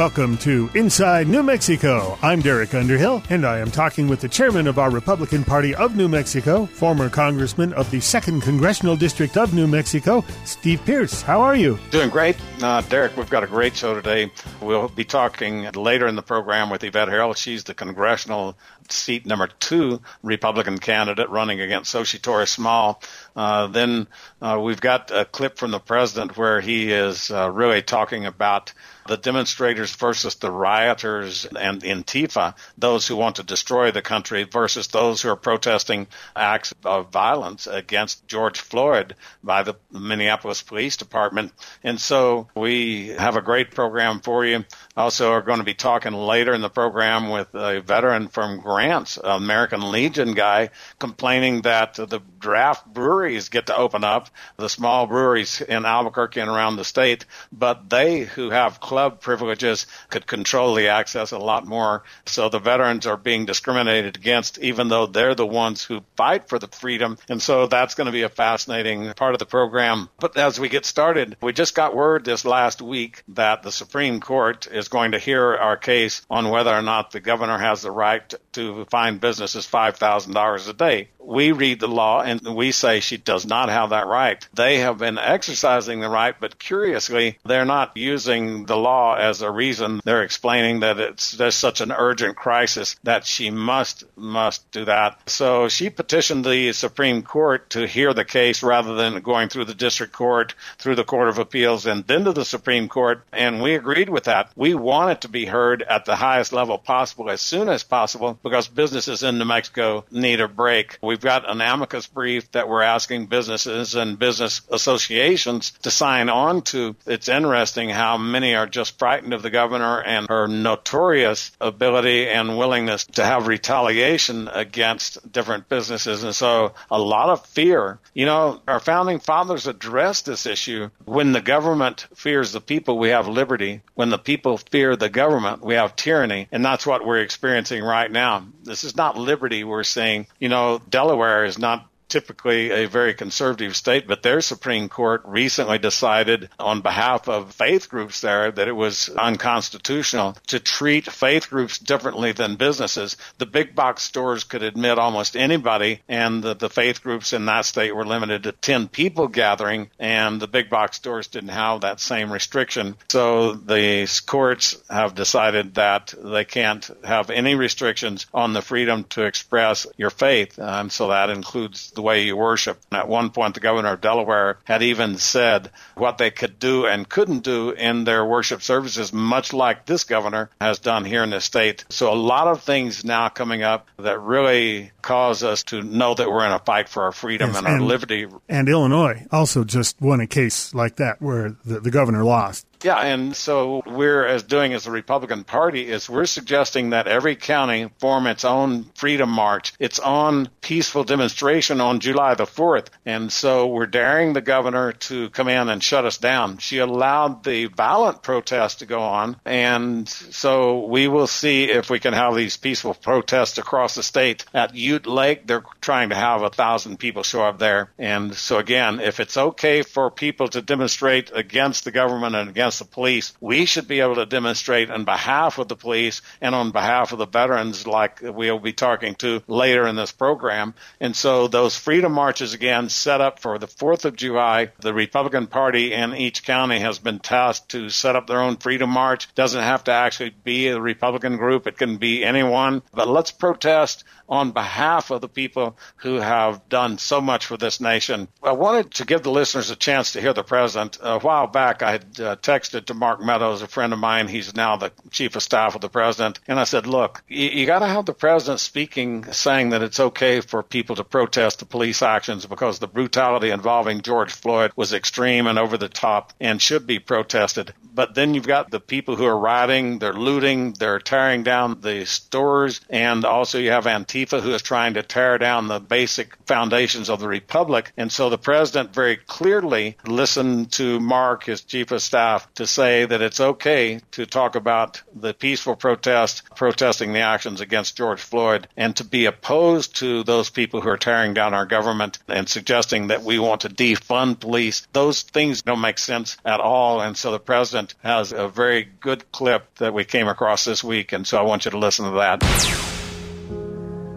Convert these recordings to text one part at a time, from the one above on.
Welcome to Inside New Mexico. I'm Derek Underhill, and I am talking with the chairman of our Republican Party of New Mexico, former congressman of the 2nd Congressional District of New Mexico, Steve Pearce. How are you? Doing great. Uh, Derek, we've got a great show today. We'll be talking later in the program with Yvette Herrell. She's the congressional seat number two Republican candidate running against Xochitl Torres Small. Uh, then uh, we've got a clip from the president where he is uh, really talking about the demonstrators versus the rioters and Antifa, those who want to destroy the country versus those who are protesting acts of violence against George Floyd by the Minneapolis Police Department. And so we have a great program for you. Also are going to be talking later in the program with a veteran from Grants, American Legion guy, complaining that the draft breweries get to open up, the small breweries in Albuquerque and around the state, but they who have club privileges could control the access a lot more. So the veterans are being discriminated against, even though they're the ones who fight for the freedom. And so that's going to be a fascinating part of the program. But as we get started, we just got word this last week that the Supreme Court is going to hear our case on whether or not the governor has the right to fine businesses $5,000 a day. We read the law and we say she does not have that right. They have been exercising the right, but curiously, they're not using the law as a reason. They're explaining that it's there's such an urgent crisis that she must must do that. So she petitioned the Supreme Court to hear the case rather than going through the district court, through the Court of Appeals, and then to the Supreme Court. And we agreed with that. We want it to be heard at the highest level possible as soon as possible because businesses in New Mexico need a break. We've got an amicus brief that we're asking businesses and business associations to sign on to. It's interesting how many are just frightened of the governor and her notorious ability and willingness to have retaliation against different businesses. And so a lot of fear. You know, our founding fathers addressed this issue. When the government fears the people, we have liberty. When the people fear the government, we have tyranny. And that's what we're experiencing right now. This is not liberty we're saying, You know, Delaware is not typically a very conservative state, but their Supreme Court recently decided on behalf of faith groups there that it was unconstitutional to treat faith groups differently than businesses. The big box stores could admit almost anybody, and the, the faith groups in that state were limited to 10 people gathering, and the big box stores didn't have that same restriction. So the courts have decided that they can't have any restrictions on the freedom to express your faith, and so that includes the way you worship. At one point, the governor of Delaware had even said what they could do and couldn't do in their worship services, much like this governor has done here in the state. So a lot of things now coming up that really cause us to know that we're in a fight for our freedom yes, and, and, our liberty. And Illinois also just won a case like that where the, the governor lost. Yeah, and so we're as doing as the Republican Party is we're suggesting that every county form its own freedom march, its own peaceful demonstration on July the 4th. And so we're daring the governor to come in and shut us down. She allowed the violent protests to go on. And so we will see if we can have these peaceful protests across the state. At Ute Lake, they're trying to have a thousand people show up there. And so again, if it's okay for people to demonstrate against the government and against the police. We should be able to demonstrate on behalf of the police and on behalf of the veterans, like we'll be talking to later in this program. And so those freedom marches again set up for the 4th of July. The Republican Party in each county has been tasked to set up their own freedom march. Doesn't have to actually be a Republican group. It can be anyone, but let's protest on behalf of the people who have done so much for this nation. I wanted to give the listeners a chance to hear the president. A while back, I had uh, texted to Mark Meadows, a friend of mine. He's now the chief of staff of the president. And I said, look, you, you got to have the president speaking, saying that it's okay for people to protest the police actions because the brutality involving George Floyd was extreme and over the top and should be protested. But then you've got the people who are rioting, they're looting, they're tearing down the stores, and also you have Antifa who is trying to tear down the basic foundations of the republic. And so the president very clearly listened to Mark, his chief of staff, to say that it's okay to talk about the peaceful protest, protesting the actions against George Floyd, and to be opposed to those people who are tearing down our government and suggesting that we want to defund police. Those things don't make sense at all. And so the president has a very good clip that we came across this week. And so I want you to listen to that.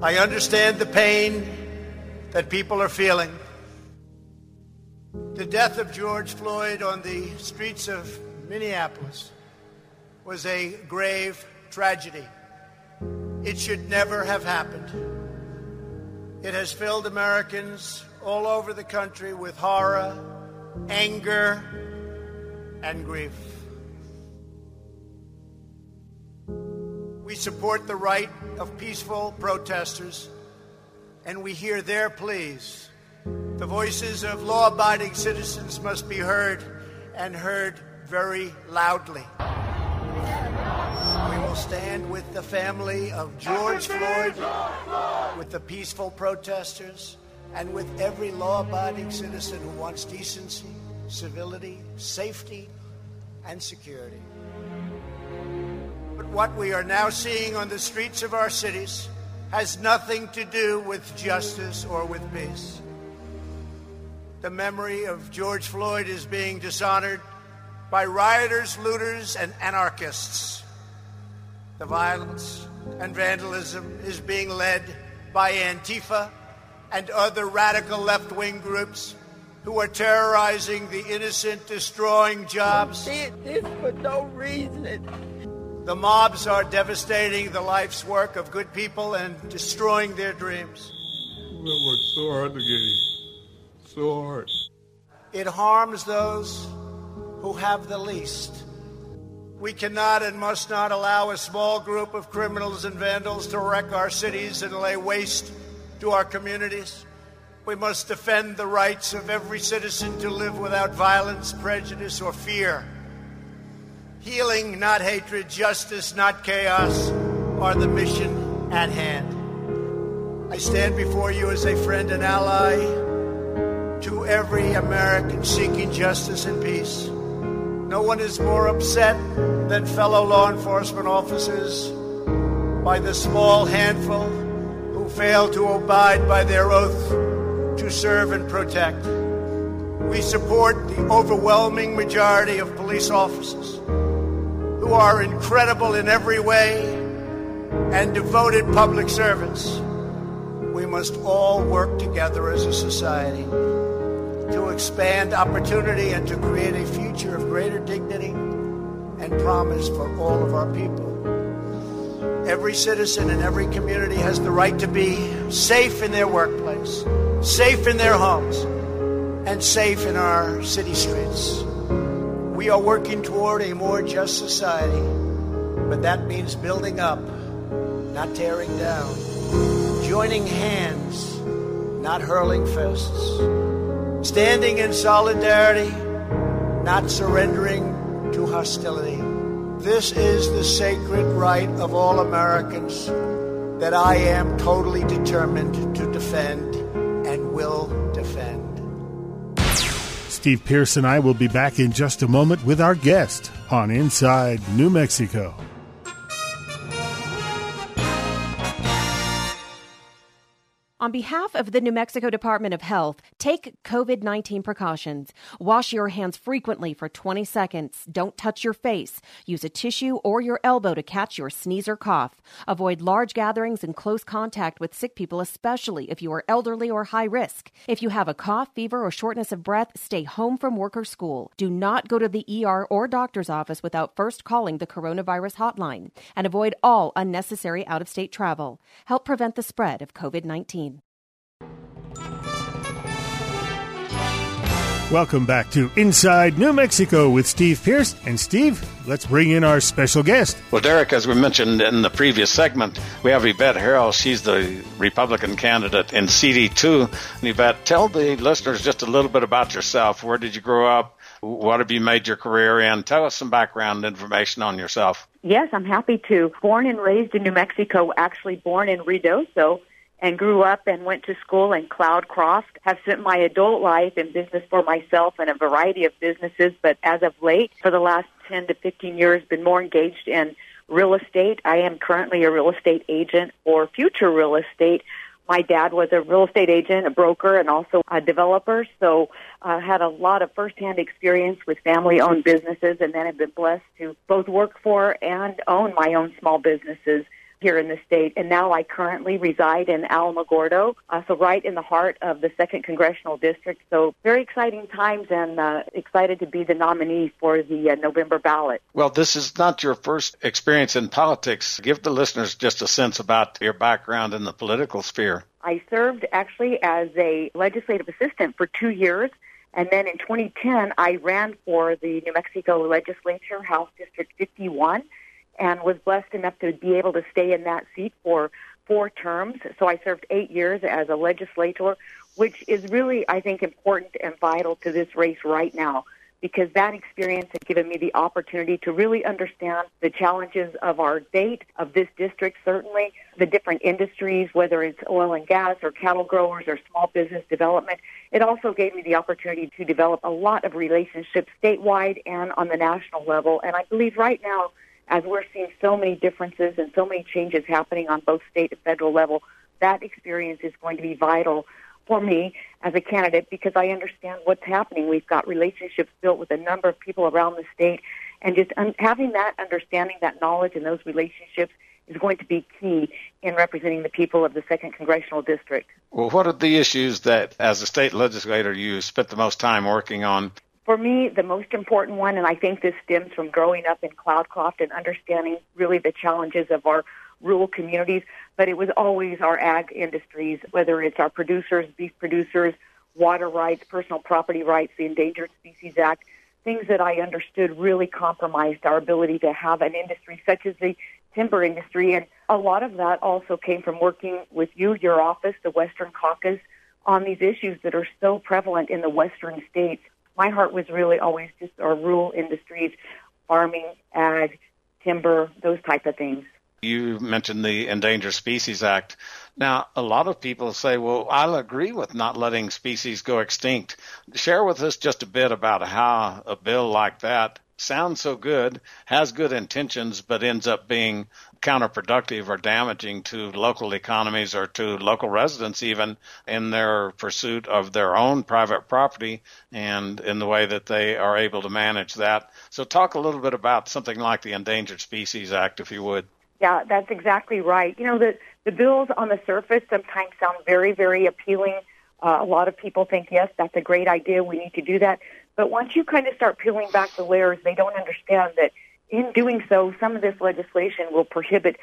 I understand the pain that people are feeling. The death of George Floyd on the streets of Minneapolis was a grave tragedy. It should never have happened. It has filled Americans all over the country with horror, anger, and grief. We support the right of peaceful protesters, and we hear their pleas. The voices of law abiding citizens must be heard and heard very loudly. We will stand with the family of George Floyd, with the peaceful protesters, and with every law abiding citizen who wants decency, civility, safety, and security. But what we are now seeing on the streets of our cities has nothing to do with justice or with peace. The memory of George Floyd is being dishonored by rioters, looters, and anarchists. The violence and vandalism is being led by Antifa and other radical left wing groups who are terrorizing the innocent, destroying jobs. Did this for no reason. The mobs are devastating the life's work of good people and destroying their dreams. That worked so hard to get you. It harms those who have the least. We cannot and must not allow a small group of criminals and vandals to wreck our cities and lay waste to our communities. We must defend the rights of every citizen to live without violence, prejudice, or fear. Healing, not hatred, justice, not chaos, are the mission at hand. I stand before you as a friend and ally to every American seeking justice and peace. No one is more upset than fellow law enforcement officers by the small handful who fail to abide by their oath to serve and protect. We support the overwhelming majority of police officers who are incredible in every way and devoted public servants. We must all work together as a society to expand opportunity and to create a future of greater dignity and promise for all of our people. Every citizen in every community has the right to be safe in their workplace, safe in their homes, and safe in our city streets. We are working toward a more just society, but that means building up, not tearing down, joining hands, not hurling fists, standing in solidarity, not surrendering to hostility. This is the sacred right of all Americans that I am totally determined to defend and will defend. Steve Pearce and I will be back in just a moment with our guest on Inside New Mexico. On behalf of the New Mexico Department of Health, take COVID 19 precautions. Wash your hands frequently for 20 seconds. Don't touch your face. Use a tissue or your elbow to catch your sneeze or cough. Avoid large gatherings and close contact with sick people, especially if you are elderly or high risk. If you have a cough, fever, or shortness of breath, stay home from work or school. Do not go to the ER or doctor's office without first calling the coronavirus hotline. And avoid all unnecessary out of state travel. Help prevent the spread of COVID 19. Welcome back to Inside New Mexico with Steve Pearce. And Steve, let's bring in our special guest. Well, Derek, as we mentioned in the previous segment, we have Yvette Herrell. She's the Republican candidate in CD2. And Yvette, tell the listeners just a little bit about yourself. Where did you grow up? What have you made your career in? Tell us some background information on yourself. Yes, I'm happy to. Born and raised in New Mexico, actually born in Ruidoso and grew up and went to school in Cloudcroft. Have spent my adult life in business for myself and a variety of businesses, but as of late, for the last 10 to 15 years, been more engaged in real estate. I am currently a real estate agent for future real estate. My dad was a real estate agent, a broker, and also a developer. So I uh, had a lot of firsthand experience with family-owned businesses, and then have been blessed to both work for and own my own small businesses here in the state. And now I currently reside in Alamogordo, uh, so right in the heart of the second congressional district. So very exciting times, and uh, excited to be the nominee for the uh, November ballot. Well, this is not your first experience in politics. Give the listeners just a sense about your background in the political sphere. I served actually as a legislative assistant for two years. And then in 2010, I ran for the New Mexico Legislature, House District 51 and was blessed enough to be able to stay in that seat for four terms. So I served eight years as a legislator, which is really, I think, important and vital to this race right now because that experience has given me the opportunity to really understand the challenges of our state, of this district, certainly, the different industries, whether it's oil and gas or cattle growers or small business development. It also gave me the opportunity to develop a lot of relationships statewide and on the national level. And I believe right now, as we're seeing so many differences and so many changes happening on both state and federal level, that experience is going to be vital for me as a candidate because I understand what's happening. We've got relationships built with a number of people around the state, and just un- having that understanding, that knowledge, and those relationships is going to be key in representing the people of the second congressional district. Well, what are the issues that, as a state legislator, you spent the most time working on for me, the most important one, and I think this stems from growing up in Cloudcroft and understanding really the challenges of our rural communities, but it was always our ag industries, whether it's our producers, beef producers, water rights, personal property rights, the Endangered Species Act, things that I understood really compromised our ability to have an industry such as the timber industry. And a lot of that also came from working with you, your office, the Western Caucus, on these issues that are so prevalent in the Western states my heart was really always just our rural industries, farming, ag, timber, those type of things. You mentioned the Endangered Species Act. Now, a lot of people say, well, I'll agree with not letting species go extinct. Share with us just a bit about how a bill like that sounds so good, has good intentions, but ends up being counterproductive or damaging to local economies or to local residents, even in their pursuit of their own private property and in the way that they are able to manage that. So, talk a little bit about something like the Endangered Species Act, if you would. Yeah, that's exactly right. You know, the, the bills on the surface sometimes sound very, very appealing. Uh, a lot of people think, yes, that's a great idea. We need to do that. But once you kind of start peeling back the layers, they don't understand that in doing so, some of this legislation will prohibit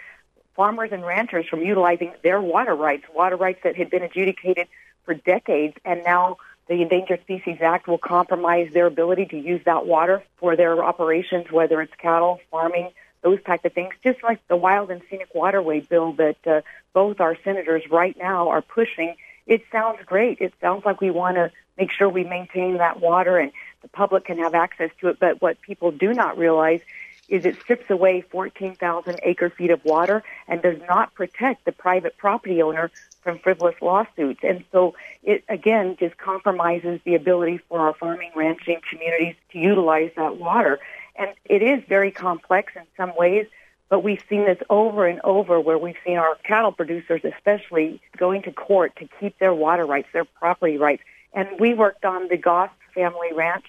farmers and ranchers from utilizing their water rights, water rights that had been adjudicated for decades, and now the Endangered Species Act will compromise their ability to use that water for their operations, whether it's cattle, farming, those type of things, just like the Wild and Scenic Waterway bill that uh, both our senators right now are pushing. It sounds great. It sounds like we want to make sure we maintain that water and the public can have access to it. But what people do not realize is it strips away 14,000 acre feet of water and does not protect the private property owner from frivolous lawsuits. And so it again just compromises the ability for our farming, ranching communities to utilize that water. And it is very complex in some ways, but we've seen this over and over where we've seen our cattle producers especially going to court to keep their water rights, their property rights. And we worked on the Goss family ranch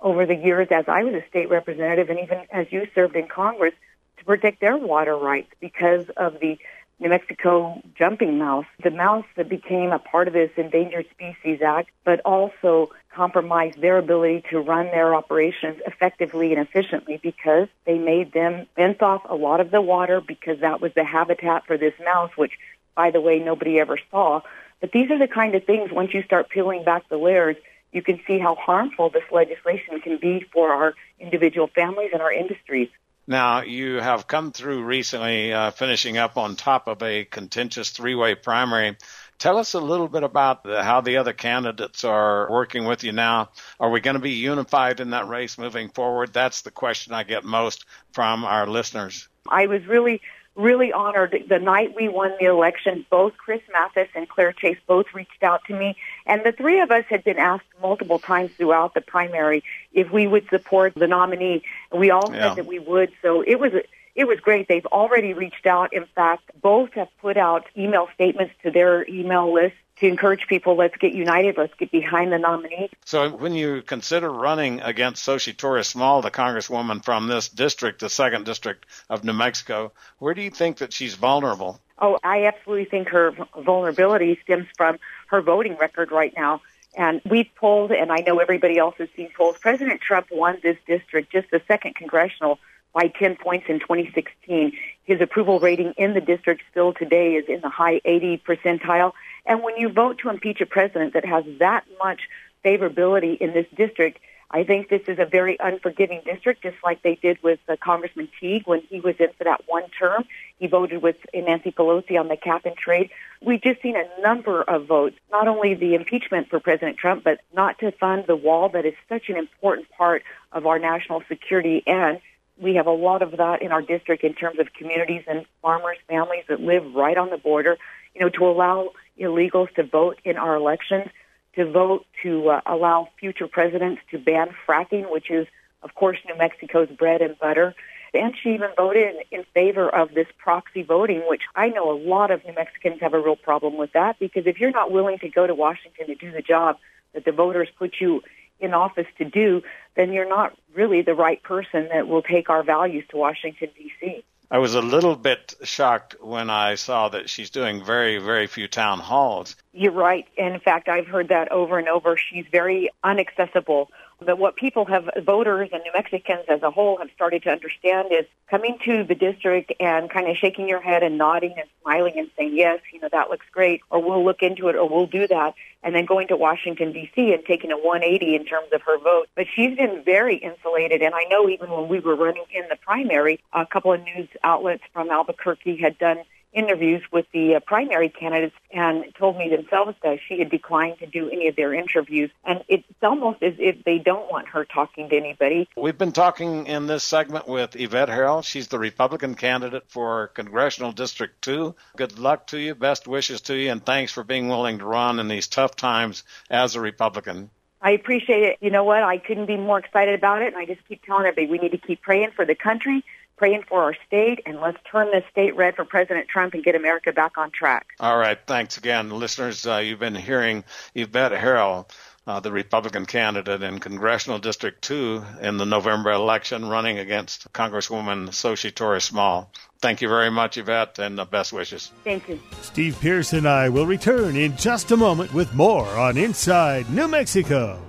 over the years as I was a state representative and even as you served in Congress to protect their water rights because of the New Mexico jumping mouse, the mouse that became a part of this Endangered Species Act, but also compromised their ability to run their operations effectively and efficiently because they made them fence off a lot of the water because that was the habitat for this mouse, which, by the way, nobody ever saw. But these are the kind of things, once you start peeling back the layers, you can see how harmful this legislation can be for our individual families and our industries. Now, you have come through recently, uh, finishing up on top of a contentious three way primary. Tell us a little bit about the, how the other candidates are working with you now. Are we going to be unified in that race moving forward? That's the question I get most from our listeners. I was really really honored. The night we won the election, both Chris Mathys and Claire Chase both reached out to me, and the three of us had been asked multiple times throughout the primary if we would support the nominee. And we all Yeah. said that we would. So it was it was great. They've already reached out. In fact, both have put out email statements to their email list to encourage people. Let's get united. Let's get behind the nominee. So when you consider running against Xochitl Torres Small, the congresswoman from this district, the second district of New Mexico, where do you think that she's vulnerable? Oh, I absolutely think her vulnerability stems from her voting record right now. And we've polled, and I know everybody else has seen polls. President Trump won this district, just the second congressional, by 10 points in 2016. His approval rating in the district still today is in the high 80 percentile. And when you vote to impeach a president that has that much favorability in this district, I think this is a very unforgiving district, just like they did with uh, Congressman Teague when he was in for that one term. He voted with Nancy Pelosi on the cap and trade. We've just seen a number of votes, not only the impeachment for President Trump, but not to fund the wall that is such an important part of our national security. And we have a lot of that in our district in terms of communities and farmers, families that live right on the border. You know, to allow illegals to vote in our elections to vote to uh, allow future presidents to ban fracking, which is, of course, New Mexico's bread and butter. And she even voted in, in favor of this proxy voting, which I know a lot of New Mexicans have a real problem with that because if you're not willing to go to Washington to do the job that the voters put you in office to do, then you're not really the right person that will take our values to Washington, D.C. I was a little bit shocked when I saw that she's doing very, very few town halls. You're right. In fact, I've heard that over and over. She's very unaccessible. But what people have, voters and New Mexicans as a whole, have started to understand is coming to the district and kind of shaking your head and nodding and smiling and saying, yes, you know, that looks great, or we'll look into it, or we'll do that, and then going to Washington, D.C. and taking a 180 in terms of her vote. But she's been very insulated. And I know even when we were running in the primary, a couple of news outlets from Albuquerque had done interviews with the uh, primary candidates and told me themselves that she had declined to do any of their interviews. And it's almost as if they don't want her talking to anybody. We've been talking in this segment with Yvette Herrell. She's the Republican candidate for Congressional District 2. Good luck to you, best wishes to you, and thanks for being willing to run in these tough times as a Republican. I appreciate it. You know what? I couldn't be more excited about it. And I just keep telling everybody we need to keep praying for the country, praying for our state, and let's turn this state red for President Trump and get America back on track. All right. Thanks again. Listeners, uh, you've been hearing Yvette Herrell, uh, the Republican candidate in Congressional District 2 in the November election, running against Congresswoman Xochitl Torres Small. Thank you very much, Yvette, and uh, best wishes. Thank you. Steve Pearce and I will return in just a moment with more on Inside New Mexico.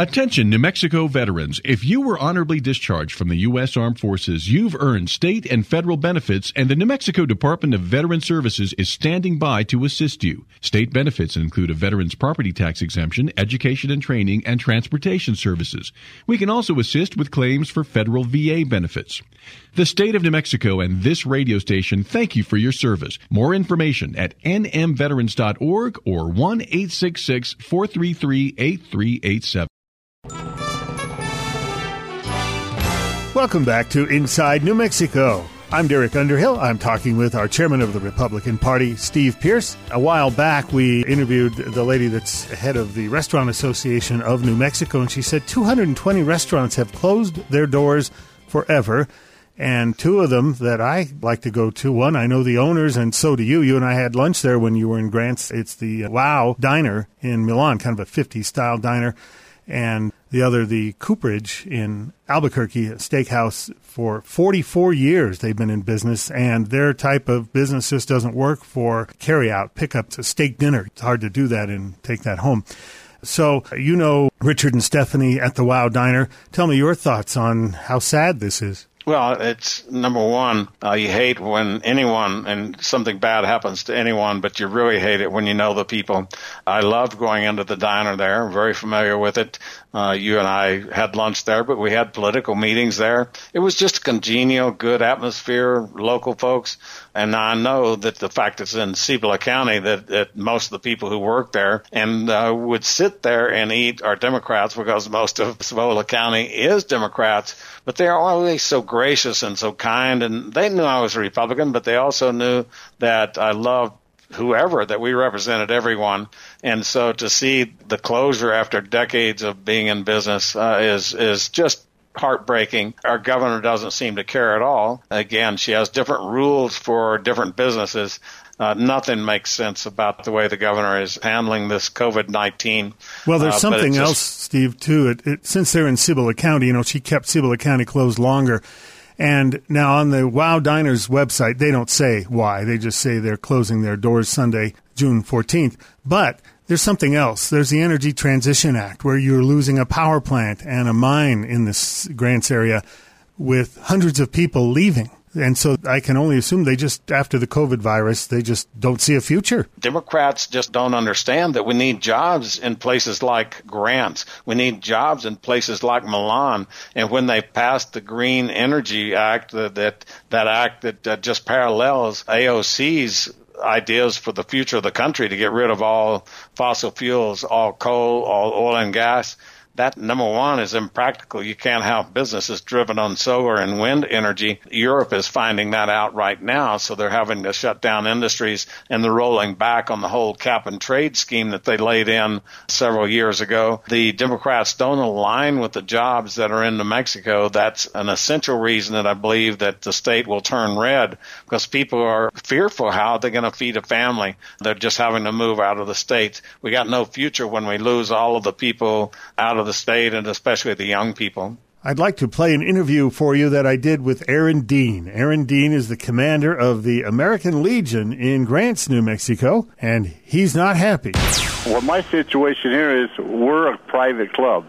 Attention, New Mexico veterans. If you were honorably discharged from the U.S. Armed Forces, you've earned state and federal benefits, and the New Mexico Department of Veteran Services is standing by to assist you. State benefits include a veteran's property tax exemption, education and training, and transportation services. We can also assist with claims for federal VA benefits. The state of New Mexico and this radio station thank you for your service. More information at nmveterans.org or 1 866 433 8387. Welcome back to Inside New Mexico. I'm Derek Underhill. I'm talking with our chairman of the Republican Party, Steve Pearce. A while back, we interviewed the lady that's head of the Restaurant Association of New Mexico, and she said 220 restaurants have closed their doors forever. And two of them that I like to go to, one, I know the owners, and so do you. You and I had lunch there when you were in Grants. It's the Wow Diner in Milan, kind of a 50s style diner. And the other, the Cooperage in Albuquerque Steakhouse. For 44 years, they've been in business, and their type of business just doesn't work for carry out, pick up a steak dinner. It's hard to do that and take that home. So, you know Richard and Stephanie at the Wow Diner. Tell me your thoughts on how sad this is. Well, it's number one, uh, you hate when anyone and something bad happens to anyone, but you really hate it when you know the people. I loved going into the diner there. I'm very familiar with it. Uh, you and I had lunch there, but we had political meetings there. It was just a congenial, good atmosphere, local folks. And I know that the fact it's in Cibola County that, that most of the people who work there and uh, would sit there and eat are Democrats because most of Cibola County is Democrats. But they are always so gracious and so kind. And they knew I was a Republican, but they also knew that I loved whoever that we represented everyone and so to see the closure after decades of being in business uh, is is just heartbreaking. Our governor doesn't seem to care at all. Again, she has different rules for different businesses. Uh, nothing makes sense about the way the governor is handling this COVID 19. Well, there's uh, something just, else, Steve, too. It, it, since they're in Cibola County, you know, she kept Cibola County closed longer. And now on the Wow Diners website, they don't say why. They just say they're closing their doors Sunday, June 14th. But there's something else. There's the Energy Transition Act, where you're losing a power plant and a mine in this Grants area with hundreds of people leaving. And so I can only assume they just, after the COVID virus, they just don't see a future. Democrats just don't understand that we need jobs in places like Grants. We need jobs in places like Milan. And when they passed the Green Energy Act, that, that, that act that uh, just parallels AOC's ideas for the future of the country to get rid of all fossil fuels, all coal, all oil and gas that number one is impractical. You can't have businesses driven on solar and wind energy. Europe is finding that out right now, so they're having to shut down industries and they're rolling back on the whole cap and trade scheme that they laid in several years ago. The Democrats don't align with the jobs that are in New Mexico. That's an essential reason that I believe that the state will turn red because people are fearful how they're going to feed a family. They're just having to move out of the state. We got no future when we lose all of the people out of the state and especially the young people. I'd like to play an interview for you that I did with Aaron Dean. Aaron Dean is the commander of the American Legion in Grants, New Mexico, and he's not happy. Well, my situation here is we're a private club.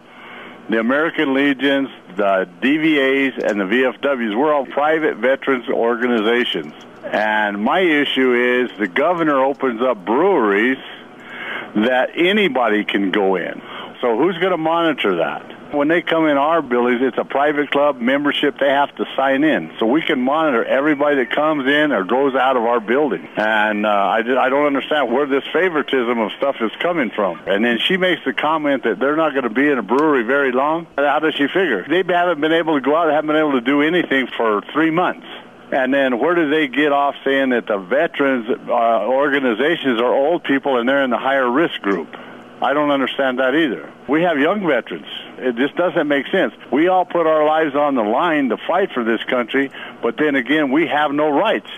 The American Legions, the DVAs, and the VFWs, we're all private veterans organizations. And my issue is the governor opens up breweries that anybody can go in. So who's going to monitor that? When they come in our buildings, it's a private club membership. They have to sign in, so we can monitor everybody that comes in or goes out of our building. And uh, I, I don't understand where this favoritism of stuff is coming from. And then she makes the comment that they're not going to be in a brewery very long. How does she figure? They haven't been able to go out, haven't been able to do anything for three months. And then where do they get off saying that the veterans uh, organizations are old people and they're in the higher risk group? I don't understand that either. We have young veterans. It just doesn't make sense. We all put our lives on the line to fight for this country, but then again, we have no rights.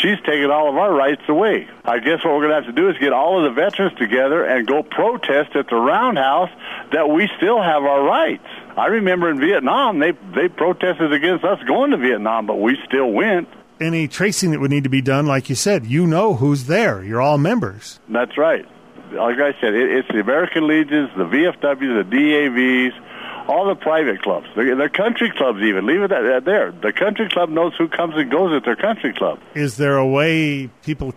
She's taken all of our rights away. I guess what we're going to have to do is get all of the veterans together and go protest at the roundhouse that we still have our rights. I remember in Vietnam, they they protested against us going to Vietnam, but we still went. Any tracing that would need to be done, like you said, you know who's there. You're all members. That's right like I said, it, it's the American Legions, the VFWs, the DAVs, all the private clubs, the, the country clubs even. Leave it at, there. The country club knows who comes and goes at their country club. Is there a way people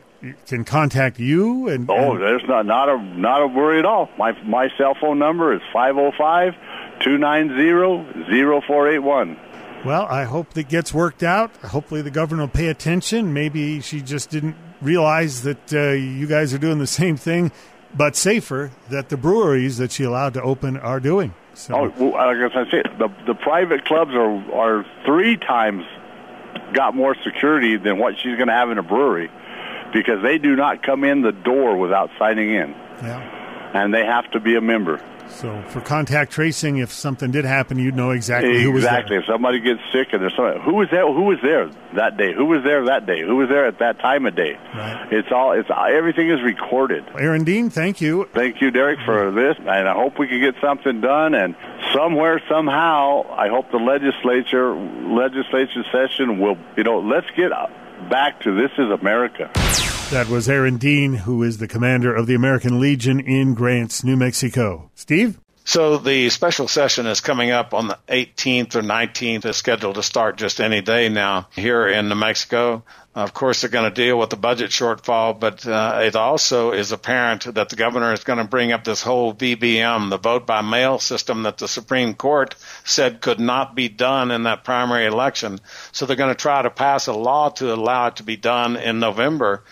can contact you? And, oh, and... there's not not a not a worry at all. My my cell phone number is 505 290 0481. Well, I hope that gets worked out. Hopefully, the governor will pay attention. Maybe she just didn't realize that uh, you guys are doing the same thing but safer that the breweries that she allowed to open are doing. So. Oh, well, like I said, the the private clubs are are three times got more security than what she's going to have in a brewery because they do not come in the door without signing in. Yeah. And they have to be a member. So for contact tracing, if something did happen, you'd know exactly, exactly. who was there. Exactly. If somebody gets sick and there's somebody, who was there? Who was there that day? Who was there that day? Who was there at that time of day? Right. It's all. It's everything is recorded. Aaron Dean, thank you. Thank you, Derek, for mm-hmm. this, and I hope we can get something done. And somewhere, somehow, I hope the legislature legislature session will. You know, let's get back to this is America. That was Aaron Dean, who is the commander of the American Legion in Grants, New Mexico. Steve? So the special session is coming up on the 18th or 19th. It's scheduled to start just any day now here in New Mexico. Of course, they're going to deal with the budget shortfall, but uh, it also is apparent that the governor is going to bring up this whole VBM, the vote by mail system that the Supreme Court said could not be done in that primary election. So they're going to try to pass a law to allow it to be done in November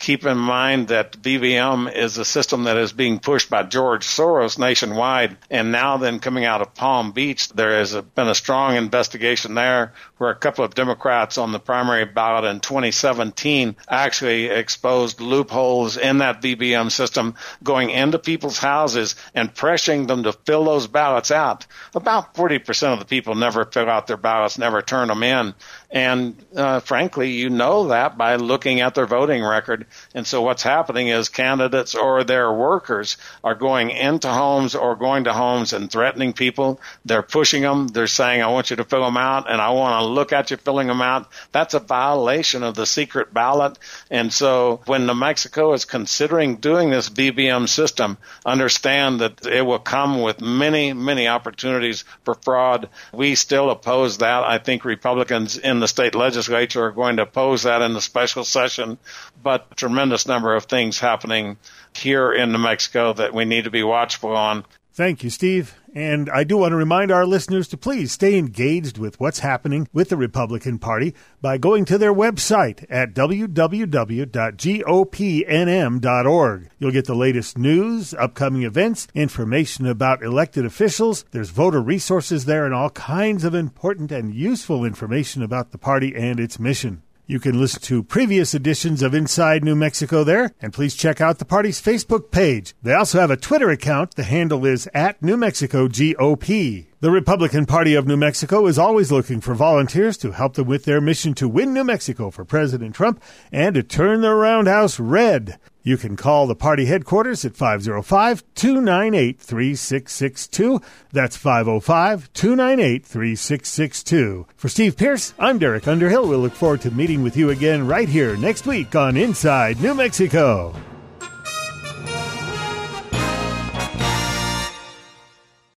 keep in mind that VBM is a system that is being pushed by George Soros nationwide. And now then coming out of Palm Beach, there has been a strong investigation there where a couple of Democrats on the primary ballot in 2017 actually exposed loopholes in that VBM system going into people's houses and pressuring them to fill those ballots out. About 40% of the people never fill out their ballots, never turn them in. And uh, frankly, you know that by looking at their voting record. And so what's happening is candidates or their workers are going into homes or going to homes and threatening people. They're pushing them. They're saying, I want you to fill them out and I want to look at you filling them out. That's a violation of the secret ballot. And so when New Mexico is considering doing this VBM system, understand that it will come with many, many opportunities for fraud. We still oppose that. I think Republicans in the state legislature are going to oppose that in the special session, but tremendous number of things happening here in New Mexico that we need to be watchful on. Thank you, Steve. And I do want to remind our listeners to please stay engaged with what's happening with the Republican Party by going to their website at www.gopnm.org. You'll get the latest news, upcoming events, information about elected officials. There's voter resources there and all kinds of important and useful information about the party and its mission. You can listen to previous editions of Inside New Mexico there, and please check out the party's Facebook page. They also have a Twitter account. The handle is at New Mexico GOP. The Republican Party of New Mexico is always looking for volunteers to help them with their mission to win New Mexico for President Trump and to turn the roundhouse red. You can call the party headquarters at 505 298 3662. That's 505 298 3662. For Steve Pearce, I'm Derek Underhill. We'll look forward to meeting with you again right here next week on Inside New Mexico.